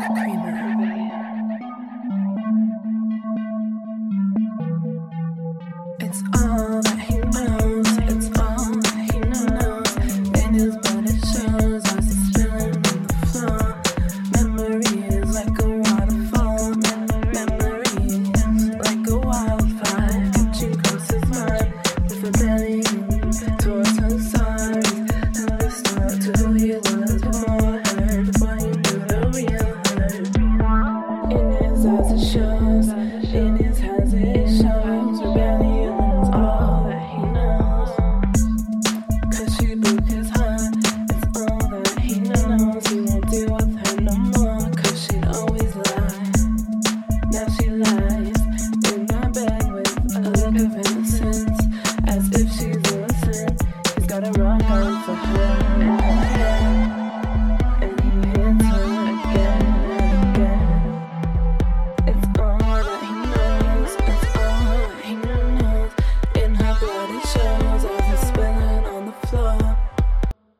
Kramer In his hands it shows. All that he knows. She broke his heart. It's all that he knows. He won't deal with her no she always. Now she lies in bed with a look of innocence. As if she's innocent. He's got a wrong gun for her.